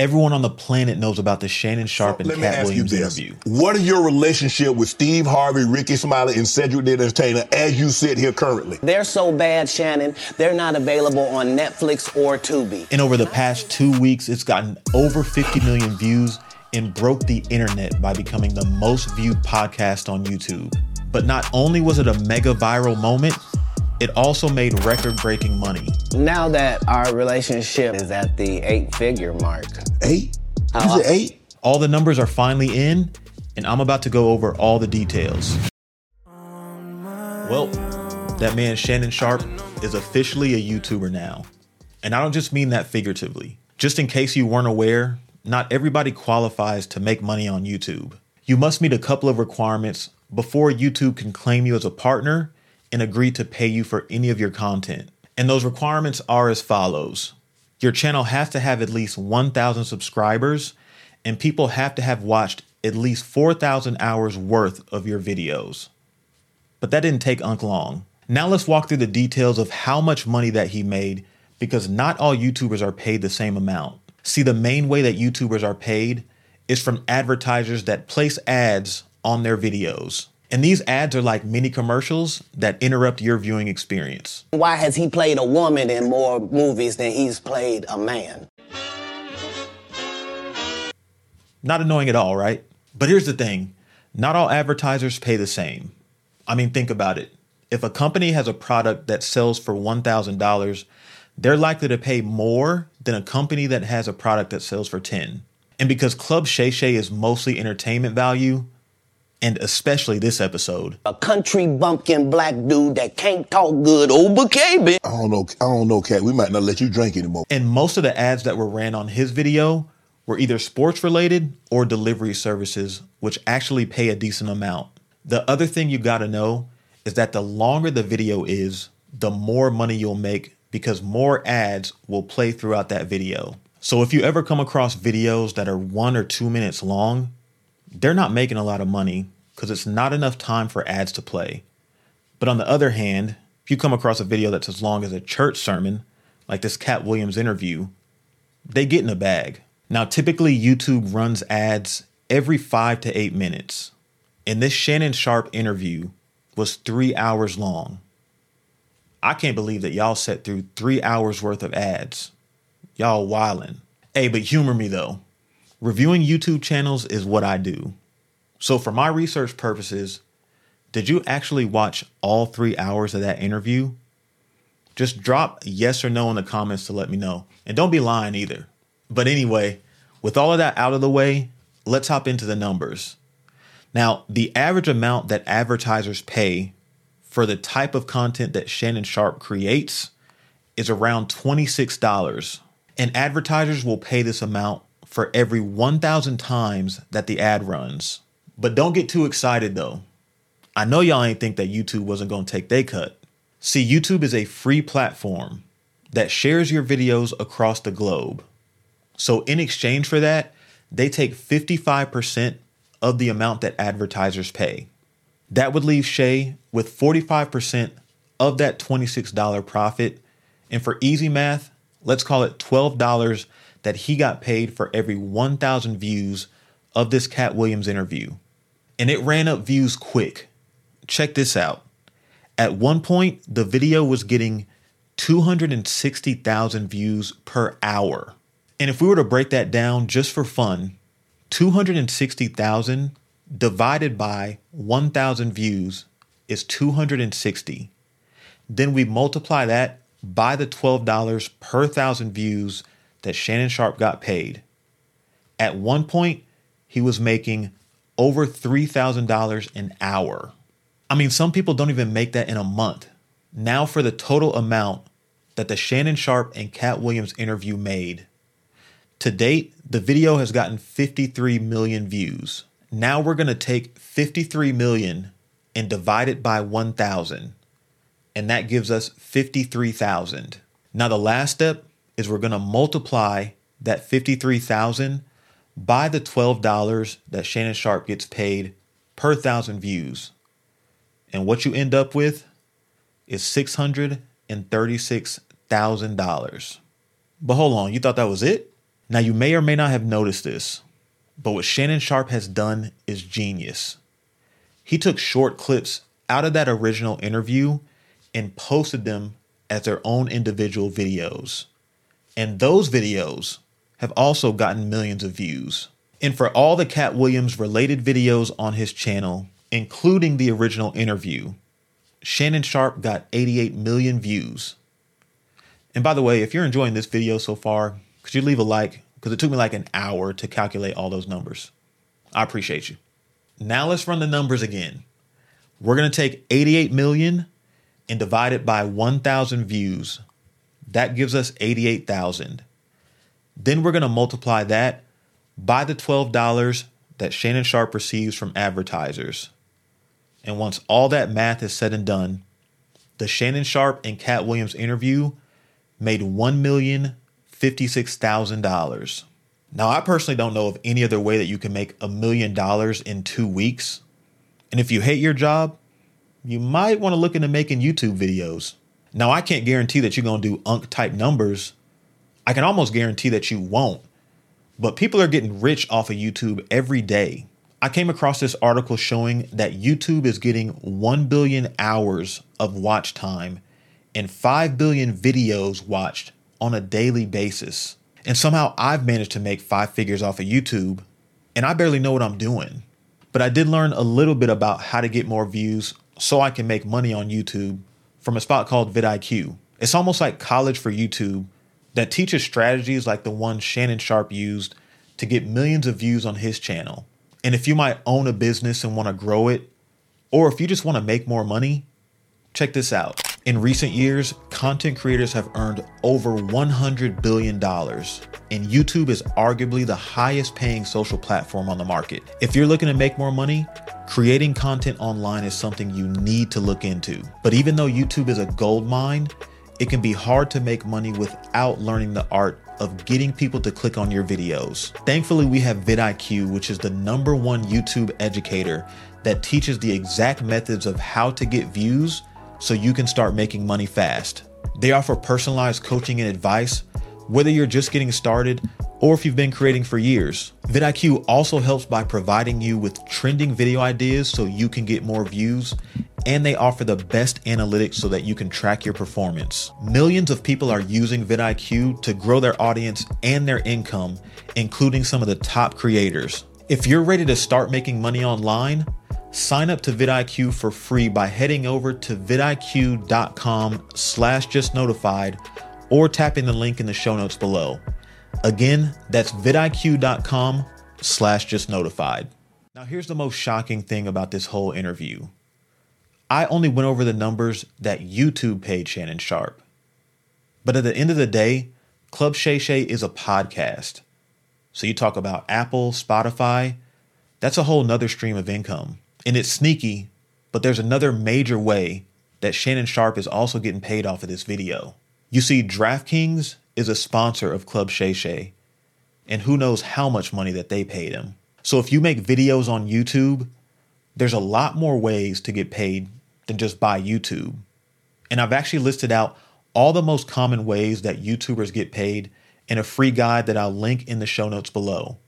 Everyone on the planet knows about the Shannon Sharpe So and let Katt Williams you this. interview. What is your relationship with Steve Harvey, Rickey Smiley, and Cedric the Entertainer as you sit here currently? They're so bad, Shannon, they're not available on Netflix or Tubi. And over the past two weeks, it's gotten over 50 million views and broke the internet by becoming the most viewed podcast on YouTube. But not only was it a mega viral moment, it also made record breaking money. Now that our relationship is at the eight figure mark, Eight? How You said I- eight? All the numbers are finally in, and I'm about to go over all the details. Well, that man Shannon Sharpe is officially a YouTuber now. And I don't just mean that figuratively. Just in case you weren't aware, not everybody qualifies to make money on YouTube. You must meet a couple of requirements before YouTube can claim you as a partner and agree to pay you for any of your content. And those requirements are as follows your channel has to have at least 1,000 subscribers, and people have to have watched at least 4,000 hours worth of your videos. But that didn't take Unc long. Now let's walk through the details of how much money that he made because not all YouTubers are paid the same amount. See, the main way that YouTubers are paid is from advertisers that place ads on their videos. And these ads are like mini commercials that interrupt your viewing experience. why has he played a woman in more movies than he's played a man? Not annoying at all, right? But here's the thing not all advertisers pay the same. I mean, think about it. If a company has a product that sells for $1,000, they're likely to pay more than a company that has a product that sells for 10. And because Club Shay Shay is mostly entertainment value, and especially this episode, A country bumpkin black dude that can't talk good over KB. I don't know. I don't know, Katt. We might not let you drink anymore. and most of the ads that were ran on his video were either sports related or delivery services, which actually pay a decent amount. The other thing you gotta know is that the longer the video is, the more money you'll make because more ads will play throughout that video. So if you ever come across videos that are one or two minutes long, they're not making a lot of money because it's not enough time for ads to play. But on the other hand, if you come across a video that's as long as a church sermon, like this Katt Williams interview, they get in a bag. Now, typically, YouTube runs ads every five to eight minutes. And this Shannon Sharpe interview was three hours long. I can't believe that y'all sat through three hours worth of ads. Y'all wildin'. Hey, but humor me though. Reviewing YouTube channels is what I do. So, for my research purposes, did you actually watch all three hours of that interview? Just drop yes or no in the comments to let me know. And don't be lying either. But anyway, with all of that out of the way, let's hop into the numbers. Now, the average amount that advertisers pay for the type of content that Shannon Sharpe creates is around $26. And advertisers will pay this amount for every 1,000 times that the ad runs. But don't get too excited though. I know y'all ain't think that YouTube wasn't to take their cut. See, YouTube is a free platform that shares your videos across the globe. So, in exchange for that, they take 55% of the amount that advertisers pay. That would leave Shay with 45% of that $26 profit. And for easy math, let's call it $12 that he got paid for every 1,000 views of this Katt Williams interview. And it ran up views quick. Check this out. At one point, the video was getting 260,000 views per hour. And if we were to break that down just for fun, 260,000 divided by 1,000 views is 260. Then we multiply that by the $12 per thousand views that Shannon Sharpe got paid. At one point, he was making over $3,000 an hour. I mean, some people don't even make that in a month. Now, for the total amount that the Shannon Sharpe and Katt Williams interview made. To date, the video has gotten 53 million views. Now we're going to take 53 million and divide it by 1,000, and that gives us 53,000. Now, the last step is we're going to multiply that 53,000 by the $12 that Shannon Sharpe gets paid per thousand views. And what you end up with is $636,000. But hold on, you thought that was it? Now, you may or may not have noticed this, but what Shannon Sharpe has done is genius. He took short clips out of that original interview and posted them as their own individual videos. And those videos have also gotten millions of views. And for all the Katt Williams related videos on his channel, including the original interview, Shannon Sharpe got 88 million views. And by the way, if you're enjoying this video so far, could you leave a like? Because it took me like an hour to calculate all those numbers. I appreciate you. Now let's run the numbers again. We're going to take 88 million and divide it by 1,000 views. That gives us 88,000. Then we're going to multiply that by the $12 that Shannon Sharpe receives from advertisers. And once all that math is said and done, the Shannon Sharpe and Katt Williams interview made $1,056,000. Now, I personally don't know of any other way that you can make a million dollars in two weeks. And if you hate your job, you might want to look into making YouTube videos. Now, I can't guarantee that you're going to do unk type numbers. I can almost guarantee that you won't. But people are getting rich off of YouTube every day. I came across this article showing that YouTube is getting 1 billion hours of watch time and 5 billion videos watched on a daily basis. And somehow I've managed to make five figures off of YouTube, and I barely know what I'm doing. But I did learn a little bit about how to get more views so I can make money on YouTube from a spot called vidIQ. It's almost like college for YouTube that teaches strategies like the one Shannon Sharpe used to get millions of views on his channel. And if you might own a business and want to grow it, or if you just want to make more money, check this out. In recent years, content creators have earned over $100 billion, and YouTube is arguably the highest paying social platform on the market. If you're looking to make more money, creating content online is something you need to look into. But even though YouTube is a gold mine, it can be hard to make money without learning the art of getting people to click on your videos. Thankfully, we have vidIQ, which is the number one YouTube educator that teaches the exact methods of how to get views so you can start making money fast. They offer personalized coaching and advice, whether you're just getting started or if you've been creating for years. vidIQ also helps by providing you with trending video ideas so you can get more views, and they offer the best analytics so that you can track your performance. Millions of people are using vidIQ to grow their audience and their income, including some of the top creators. If you're ready to start making money online, sign up to vidIQ for free by heading over to vidiq.com slash just notified or tapping the link in the show notes below. Again, that's vidiq.com slash just notified. Now, here's the most shocking thing about this whole interview. I only went over the numbers that YouTube paid Shannon Sharpe. But at the end of the day, Club Shay Shay is a podcast. So you talk about Apple, Spotify, that's a whole nother stream of income. And it's sneaky, but there's another major way that Shannon Sharpe is also getting paid off of this video. You see, DraftKings is a sponsor of Club Shay Shay, and who knows how much money that they paid him. So if you make videos on YouTube, there's a lot more ways to get paid than just by YouTube. And I've actually listed out all the most common ways that YouTubers get paid in a free guide that I'll link in the show notes below.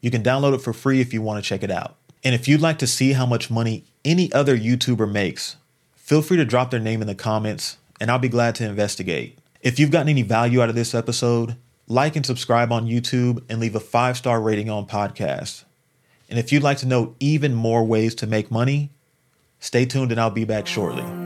You can download it for free if you want to check it out. And if you'd like to see how much money any other YouTuber makes, feel free to drop their name in the comments and I'll be glad to investigate. If you've gotten any value out of this episode, like and subscribe on YouTube and leave a five star rating on podcast. And if you'd like to know even more ways to make money, stay tuned and I'll be back shortly.